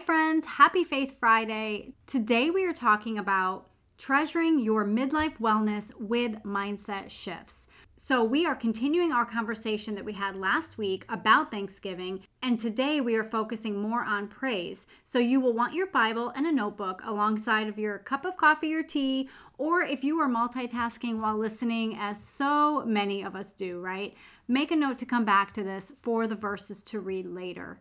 Friends. Happy Faith Friday. Today we are talking about treasuring your midlife wellness with mindset shifts. So, we are continuing our conversation that we had last week about Thanksgiving, and today we are focusing more on praise. So, you will want your Bible and a notebook alongside of your cup of coffee or tea, or if you are multitasking while listening, as so many of us do, right? Make a note to come back to this for the verses to read later.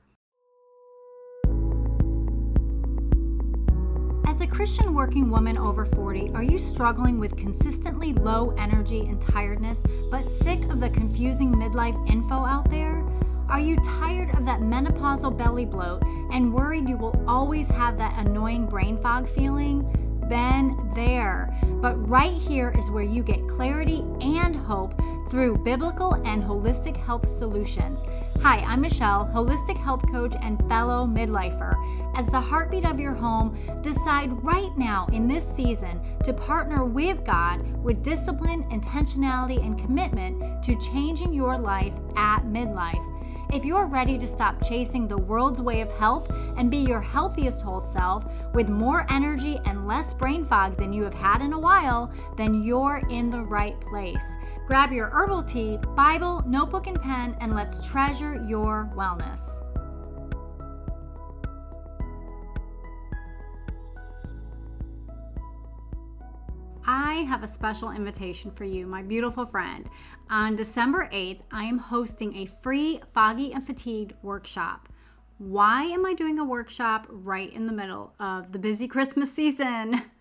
As a Christian working woman over 40, are you struggling with consistently low energy and tiredness, but sick of the confusing midlife info out there? Are you tired of that menopausal belly bloat and worried you will always have that annoying brain fog feeling? Been there. But right here is where you get clarity and hope through biblical and holistic health solutions. Hi, I'm Michelle, holistic health coach and fellow midlifer. As the heartbeat of your home, decide right now in this season to partner with God with discipline, intentionality, and commitment to changing your life at midlife. If you're ready to stop chasing the world's way of health and be your healthiest whole self with more energy and less brain fog than you have had in a while, then you're in the right place. Grab your herbal tea, Bible, notebook, and pen, and let's treasure your wellness. I have a special invitation for you, my beautiful friend. On December 8th, I am hosting a free Foggy and Fatigued workshop. Why am I doing a workshop right in the middle of the busy Christmas season?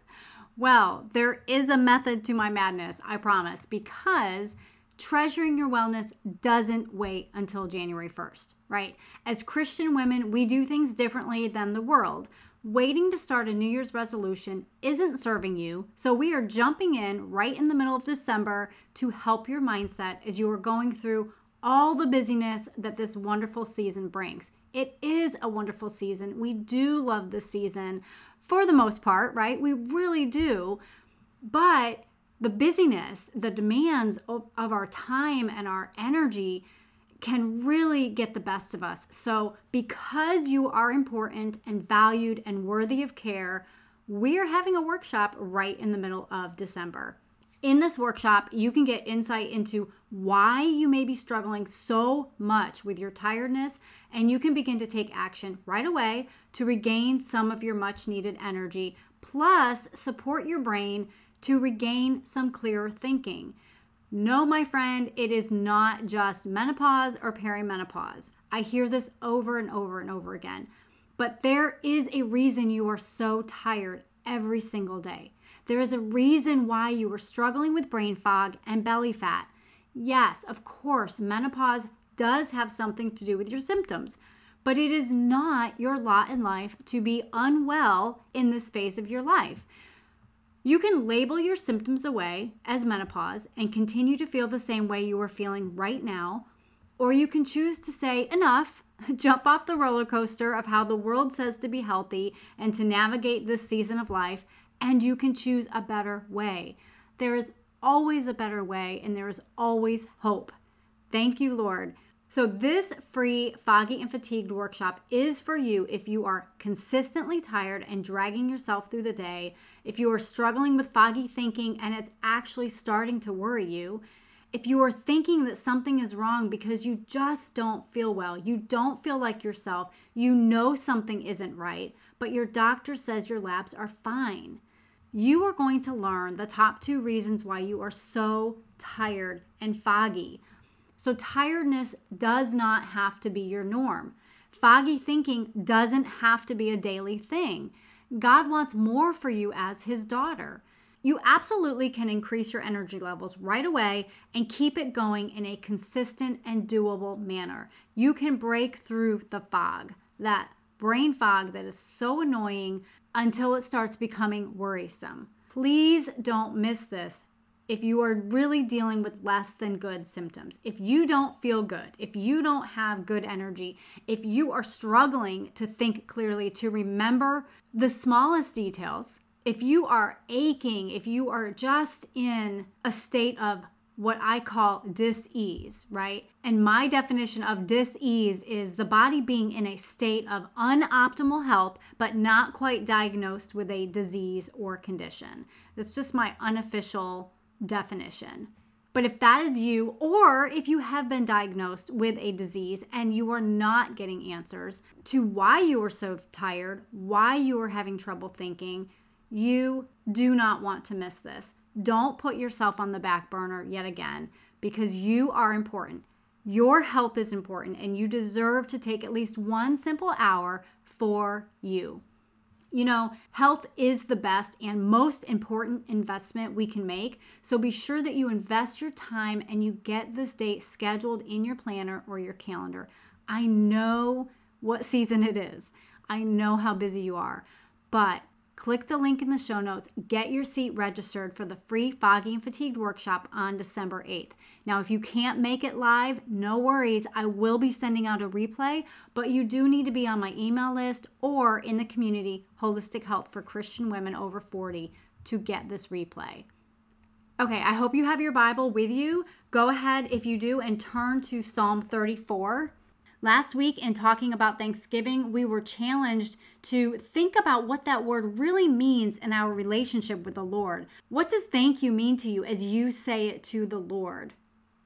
Well, there is a method to my madness, I promise, because treasuring your wellness doesn't wait until January 1st, right? As Christian women, we do things differently than the world. Waiting to start a New Year's resolution isn't serving you, so we are jumping in right in the middle of December to help your mindset as you are going through all the busyness that this wonderful season brings. It is a wonderful season. We do love this season, for the most part, right? We really do. But the busyness, the demands of, of, our time and our energy can really get the best of us. So, because you are important and valued and worthy of care, we're having a workshop right in the middle of December. In this workshop, you can get insight into why you may be struggling so much with your tiredness, and you can begin to take action right away to regain some of your much needed energy, plus support your brain to regain some clearer thinking. No, my friend, it is not just menopause or perimenopause. I hear this over and over and over again. But there is a reason you are so tired every single day. There is a reason why you are struggling with brain fog and belly fat. Yes, of course, menopause does have something to do with your symptoms, but it is not your lot in life to be unwell in this phase of your life. You can label your symptoms away as menopause and continue to feel the same way you are feeling right now, or you can choose to say, enough, jump off the roller coaster of how the world says to be healthy and to navigate this season of life, and you can choose a better way. There is always a better way, and there is always hope. Thank you, Lord. So, this free Foggy and Fatigued workshop is for you if you are consistently tired and dragging yourself through the day, if you are struggling with foggy thinking and it's actually starting to worry you, if you are thinking that something is wrong because you just don't feel well, you don't feel like yourself, you know something isn't right, but your doctor says your labs are fine you are going to learn the top two reasons why you are so tired and foggy. So, tiredness does not have to be your norm. Foggy thinking doesn't have to be a daily thing. God wants more for you as His daughter. You absolutely can increase your energy levels right away and keep it going in a consistent and doable manner. You can break through the fog, that brain fog that is so annoying until it starts becoming worrisome. Please don't miss this if you are really dealing with less than good symptoms. If you don't feel good, if you don't have good energy, if you are struggling to think clearly, to remember the smallest details, if you are aching, if you are just in a state of what I call dis-ease, right? And my definition of dis-ease is the body being in a state of unoptimal health but not quite diagnosed with a disease or condition. That's just my unofficial definition. But if that is you, or if you have been diagnosed with a disease and you are not getting answers to why you are so tired, why you are having trouble thinking, you do not want to miss this. Don't put yourself on the back burner yet again because you are important. Your health is important and you deserve to take at least one simple hour for you. You know, health is the best and most important investment we can make. So be sure that you invest your time and you get this date scheduled in your planner or your calendar. I know what season it is, I know how busy you are, but Click the link in the show notes, get your seat registered for the free Foggy and Fatigued workshop on December 8th. Now, if you can't make it live, no worries. I will be sending out a replay, but you do need to be on my email list or in the community Holistic Health for Christian Women Over 40 to get this replay. Okay, I hope you have your Bible with you. Go ahead, if you do, and turn to Psalm 34. Last week, in talking about Thanksgiving, we were challenged to think about what that word really means in our relationship with the Lord. What does thank you mean to you as you say it to the Lord?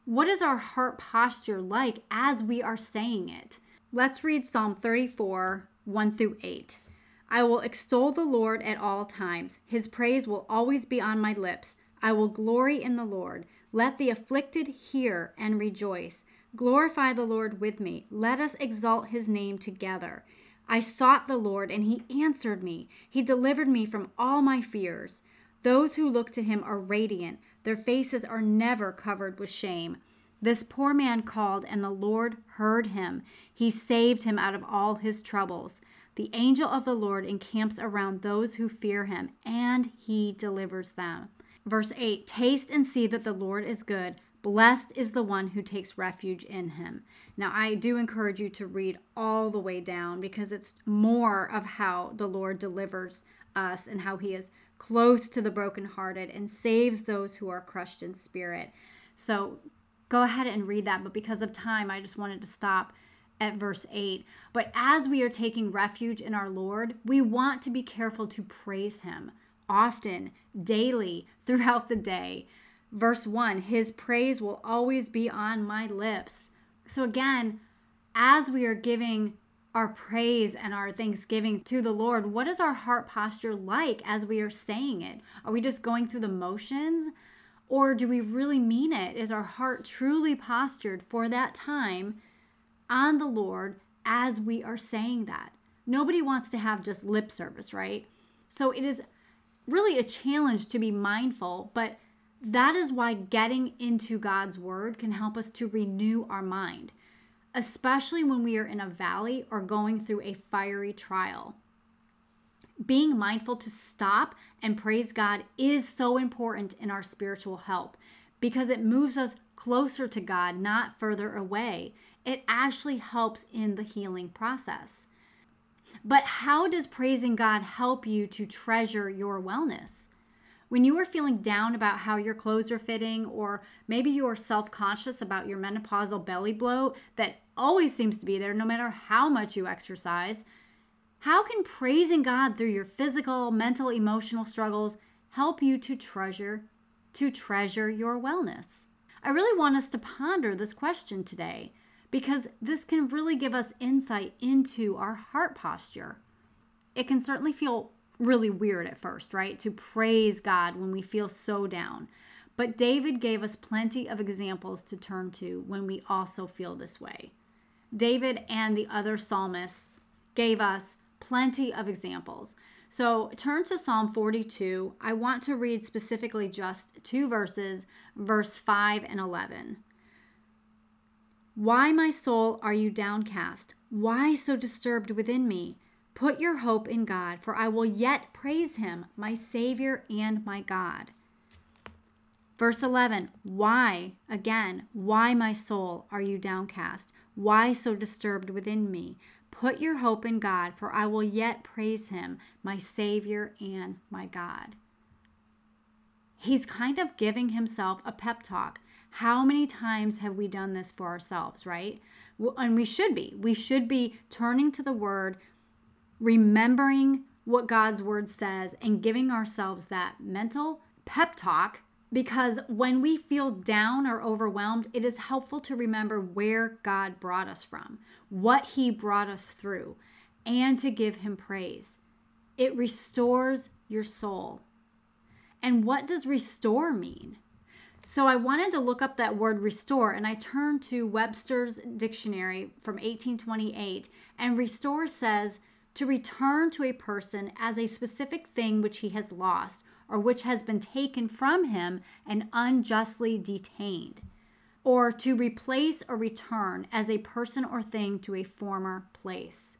What is our heart posture like as we are saying it? Let's read Psalm 34 1 through 8. I will extol the Lord at all times. His praise will always be on my lips. I will glory in the Lord. Let the afflicted hear and rejoice. Glorify the Lord with me. Let us exalt his name together. I sought the Lord, and he answered me. He delivered me from all my fears. Those who look to him are radiant, their faces are never covered with shame. This poor man called, and the Lord heard him. He saved him out of all his troubles. The angel of the Lord encamps around those who fear him, and he delivers them. Verse 8 Taste and see that the Lord is good. Blessed is the one who takes refuge in him. Now, I do encourage you to read all the way down because it's more of how the Lord delivers us and how he is close to the brokenhearted and saves those who are crushed in spirit. So go ahead and read that. But because of time, I just wanted to stop at verse 8. But as we are taking refuge in our Lord, we want to be careful to praise him often, daily, throughout the day. Verse 1 His praise will always be on my lips. So, again, as we are giving our praise and our thanksgiving to the Lord, what is our heart posture like as we are saying it? Are we just going through the motions? Or do we really mean it? Is our heart truly postured for that time on the Lord as we are saying that? Nobody wants to have just lip service, right? So it is really a challenge to be mindful, but that is why getting into God's word can help us to renew our mind, especially when we are in a valley or going through a fiery trial. Being mindful to stop and praise God is so important in our spiritual help because it moves us closer to God, not further away. It actually helps in the healing process. But how does praising God help you to treasure your wellness? When you are feeling down about how your clothes are fitting, or maybe you are self conscious about your menopausal belly bloat that always seems to be there no matter how much you exercise, how can praising God through your physical, mental, emotional struggles help you to treasure to treasure your wellness? I really want us to ponder this question today because this can really give us insight into our heart posture. It can certainly feel really weird at first, right? To praise God when we feel so down. But David gave us plenty of examples to turn to when we also feel this way. David and the other psalmists gave us plenty of examples. So turn to Psalm 42. I want to read specifically just two verses, verse 5 and 11. Why, my soul, are you downcast? Why so disturbed within me? Put your hope in God, for I will yet praise him, my Savior and my God. Verse 11 Why, again, why, my soul, are you downcast? Why so disturbed within me? Put your hope in God, for I will yet praise him, my Savior and my God. He's kind of giving himself a pep talk. How many times have we done this for ourselves, right? And we should be. We should be turning to the word, remembering what God's word says, and giving ourselves that mental pep talk because when we feel down or overwhelmed, it is helpful to remember where God brought us from, what He brought us through, and to give Him praise. It restores your soul. And what does restore mean? So I wanted to look up that word restore, and I turned to Webster's dictionary from 1828, and restore says to return to a person as a specific thing which he has lost or which has been taken from him and unjustly detained, or to replace or return as a person or thing to a former place.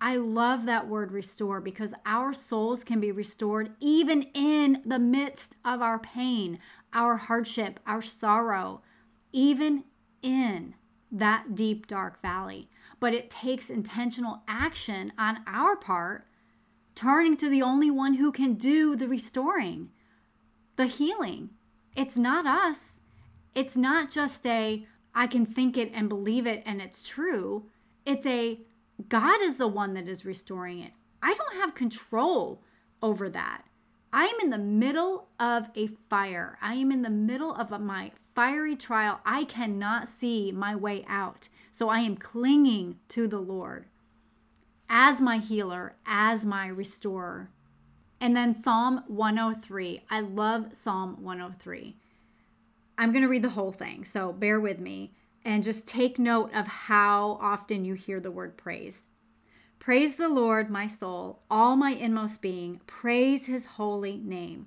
I love that word restore because our souls can be restored even in the midst of our pain, our hardship, our sorrow, even in that deep, dark valley. But it takes intentional action on our part turning to the only one who can do the restoring, the healing. It's not us. It's not just a, I can think it and believe it and it's true. It's a, God is the one that is restoring it. I don't have control over that. I am in the middle of a fire. I am in the middle of my fiery trial. I cannot see my way out. So I am clinging to the Lord as my healer, as my restorer. And then Psalm 103. I love Psalm 103. I'm going to read the whole thing, so bear with me and just take note of how often you hear the word praise. Praise the Lord, my soul, all my inmost being. Praise his holy name.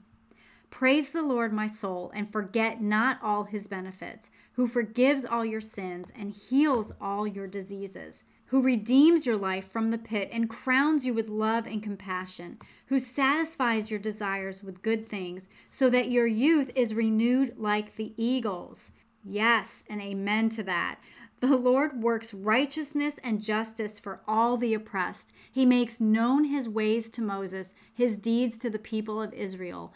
Praise the Lord, my soul, and forget not all his benefits, who forgives all your sins and heals all your diseases who redeems your life from the pit and crowns you with love and compassion, who satisfies your desires with good things, so that your youth is renewed like the eagles. Yes, and amen to that. The Lord works righteousness and justice for all the oppressed. He makes known his ways to Moses, his deeds to the people of Israel.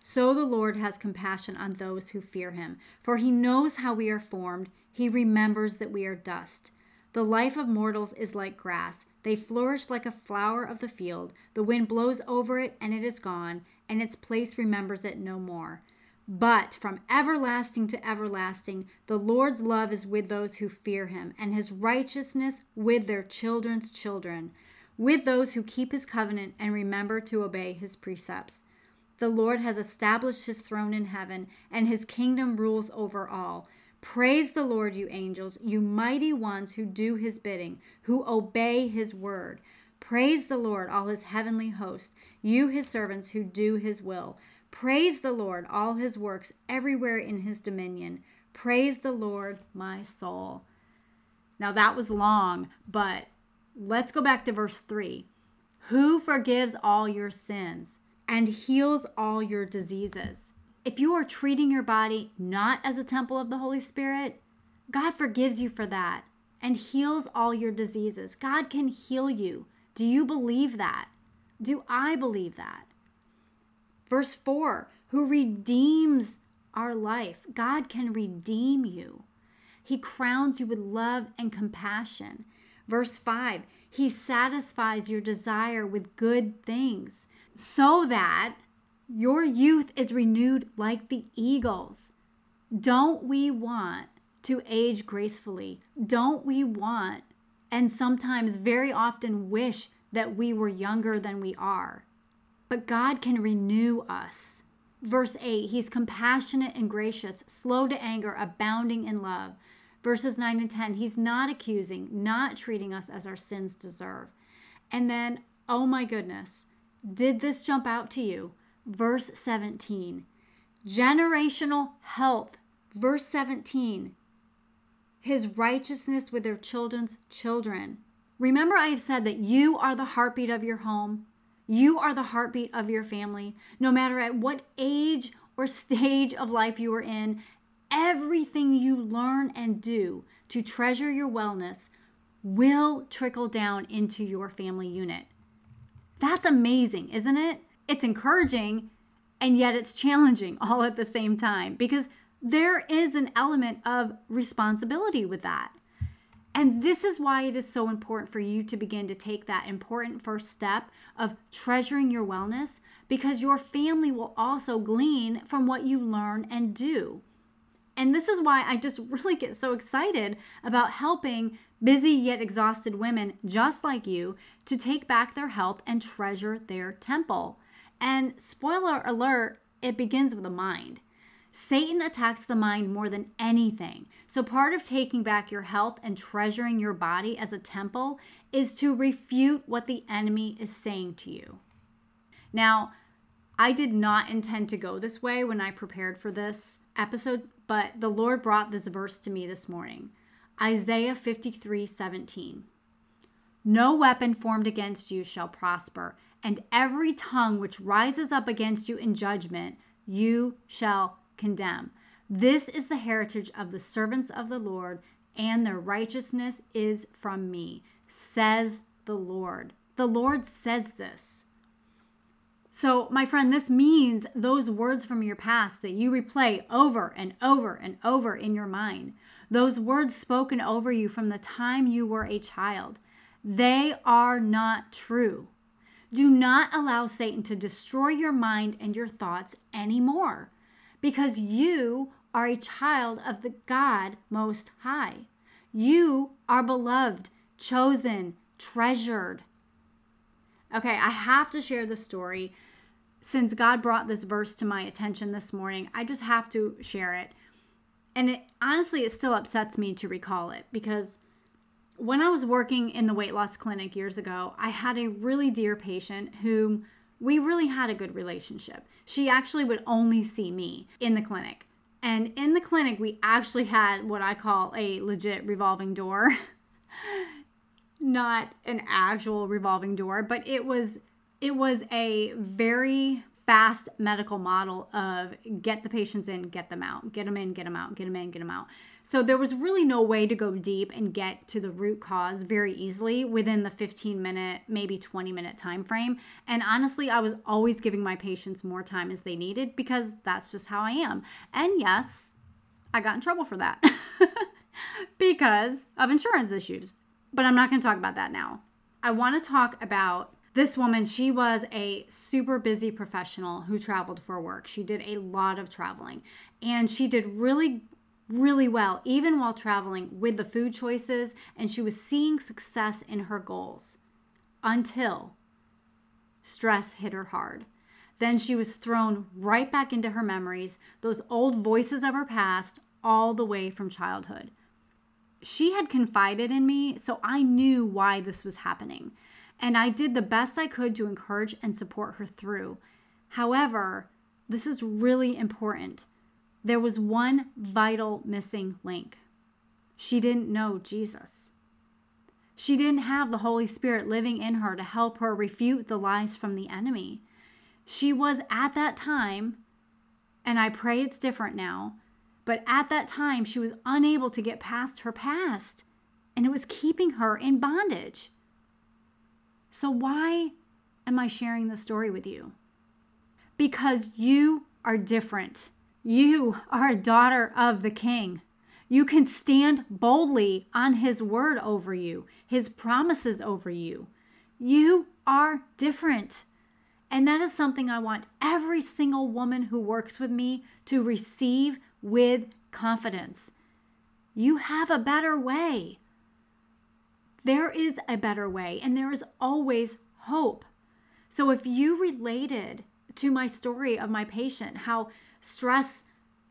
so the Lord has compassion on those who fear him. For he knows how we are formed. He remembers that we are dust. The life of mortals is like grass. They flourish like a flower of the field. The wind blows over it, and it is gone, and its place remembers it no more. But from everlasting to everlasting, the Lord's love is with those who fear him, and his righteousness with their children's children, with those who keep his covenant and remember to obey his precepts. The Lord has established his throne in heaven, and his kingdom rules over all. Praise the Lord, you angels, you mighty ones who do his bidding, who obey his word. Praise the Lord, all his heavenly host, you his servants who do his will. Praise the Lord, all his works everywhere in his dominion. Praise the Lord, my soul. Now that was long, but let's go back to verse 3. Who forgives all your sins and heals all your diseases? if you are treating your body not as a temple of the Holy Spirit, God forgives you for that and heals all your diseases. God can heal you. Do you believe that? Do I believe that? Verse 4 Who redeems our life. God can redeem you. He crowns you with love and compassion. Verse 5 He satisfies your desire with good things so that your youth is renewed like the eagles. Don't we want to age gracefully? Don't we want, and sometimes very often wish, that we were younger than we are? But God can renew us. Verse 8, He's compassionate and gracious, slow to anger, abounding in love. Verses 9 and 10, He's not accusing, not treating us as our sins deserve. And then, oh my goodness, did this jump out to you? verse 17 generational health Verse 17 His righteousness with their children's children. Remember, I have said that you are the heartbeat of your home. You are the heartbeat of your family. No matter at what age or stage of life you are in, everything you learn and do to treasure your wellness will trickle down into your family unit. That's amazing, isn't it? It's encouraging and yet it's challenging all at the same time because there is an element of responsibility with that. And this is why it is so important for you to begin to take that important first step of treasuring your wellness because your family will also glean from what you learn and do. And this is why I just really get so excited about helping busy yet exhausted women just like you to take back their health and treasure their temple. And spoiler alert, it begins with the mind. Satan attacks the mind more than anything. So, part of taking back your health and treasuring your body as a temple is to refute what the enemy is saying to you. Now, I did not intend to go this way when I prepared for this episode, but the Lord brought this verse to me this morning Isaiah 53 17. No weapon formed against you shall prosper, and every tongue which rises up against you in judgment, you shall condemn. This is the heritage of the servants of the Lord, and their righteousness is from me, says the Lord. The Lord says this. So, my friend, this means those words from your past that you replay over and over and over in your mind, those words spoken over you from the time you were a child, they are not true. Do not allow Satan to destroy your mind and your thoughts anymore because you are a child of the God Most High. You are beloved, chosen, treasured. Okay, I have to share the story. Since God brought this verse to my attention this morning, I just have to share it. And it honestly, it still upsets me to recall it because when I was working in the weight loss clinic years ago, I had a really dear patient whom we really had a good relationship. She actually would only see me in the clinic. And in the clinic, we actually had what I call a legit revolving door. Not an actual revolving door, but it was it was a very fast medical model of get the patients in, get them out, get them in, get them out, get them in, get them out. So there was really no way to go deep and get to the root cause very easily within the 15 minute, maybe 20 minute time frame. And honestly, I was always giving my patients more time as they needed because that's just how I am. And yes, I got in trouble for that because of insurance issues. But I'm not going to talk about that now. I want to talk about this woman, she was a super busy professional who traveled for work. She did a lot of traveling and she did really really well, even while traveling with the food choices, and she was seeing success in her goals until stress hit her hard. Then she was thrown right back into her memories, those old voices of her past, all the way from childhood. She had confided in me, so I knew why this was happening, and I did the best I could to encourage and support her through. However, this is really important there was one vital missing link. She didn't know Jesus. She didn't have the Holy Spirit living in her to help her refute the lies from the enemy. She was at that time, and I pray it's different now, but at that time, she was unable to get past her past, and it was keeping her in bondage. So, why am I sharing this story with you? Because you are different. You are a daughter of the King. You can stand boldly on His word over you, His promises over you. You are different. And that is something I want every single woman who works with me to receive with confidence. You have a better way. There is a better way, and there is always hope. So if you related to my story of my patient, how Stress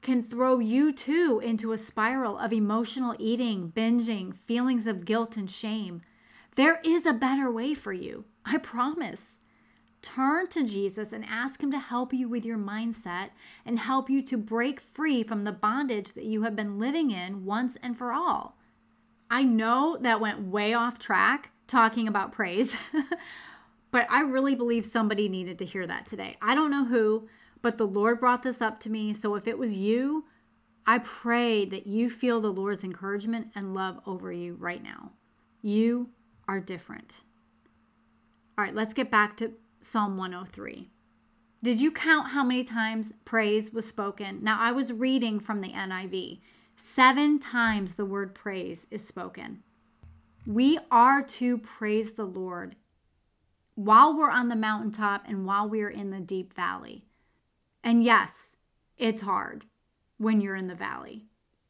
can throw you too into a spiral of emotional eating, binging, feelings of guilt and shame. There is a better way for you. I promise. Turn to Jesus and ask Him to help you with your mindset and help you to break free from the bondage that you have been living in once and for all. I know that went way off track talking about praise, but I really believe somebody needed to hear that today. I don't know who, but the Lord brought this up to me. So if it was you, I pray that you feel the Lord's encouragement and love over you right now. You are different. All right, let's get back to Psalm 103. Did you count how many times praise was spoken? Now, I was reading from the NIV. Seven times the word praise is spoken. We are to praise the Lord while we're on the mountaintop and while we're in the deep valley. And yes, it's hard when you're in the valley.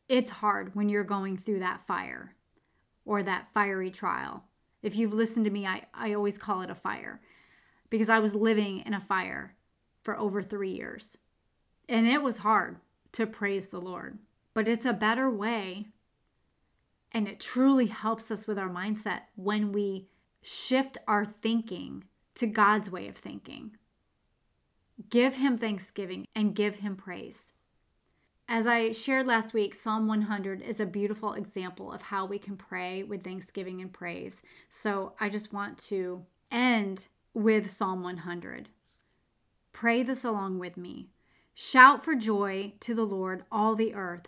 It's hard when you're going through that fire or that fiery trial. If you've listened to me, I, I always call it a fire because I was living in a fire for over three years. And it was hard to praise the Lord, but it's a better way. And it truly helps us with our mindset when we shift our thinking to God's way of thinking. Give Him thanksgiving and give Him praise. As I shared last week, Psalm 100 is a beautiful example of how we can pray with thanksgiving and praise. So I just want to end with Psalm 100. Pray this along with me. Shout for joy to the Lord, all the earth.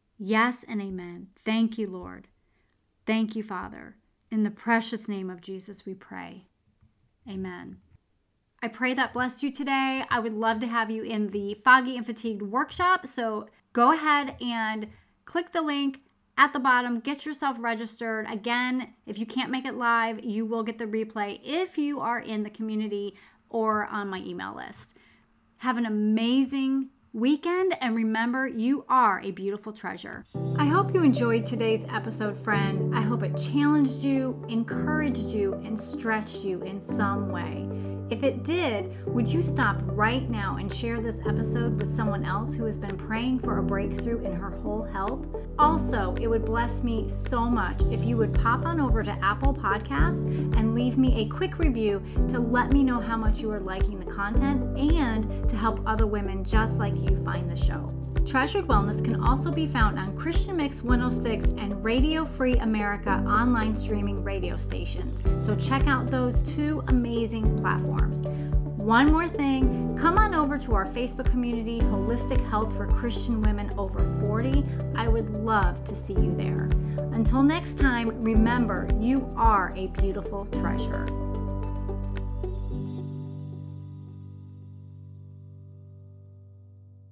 Yes and amen. Thank you, Lord. Thank you, Father. In the precious name of Jesus, we pray. Amen. I pray that blessed you today. I would love to have you in the Foggy and Fatigued workshop. So go ahead and click the link at the bottom, get yourself registered. Again, if you can't make it live, you will get the replay if you are in the community or on my email list. Have an amazing weekend and remember you are a beautiful treasure. I hope you enjoyed today's episode, friend. I hope it challenged you, encouraged you, and stretched you in some way. If it did, would you stop right now and share this episode with someone else who has been praying for a breakthrough in her whole health? Also, it would bless me so much if you would pop on over to Apple Podcasts and leave me a quick review to let me know how much you are liking the content and to help other women just like you find the show. Treasured Wellness can also be found on Christian Mix 106 and Radio Free America online streaming radio stations. So check out those two amazing platforms. One more thing, come on over to our Facebook community, Holistic Health for Christian Women Over 40. I would love to see you there. Until next time, remember you are a beautiful treasure.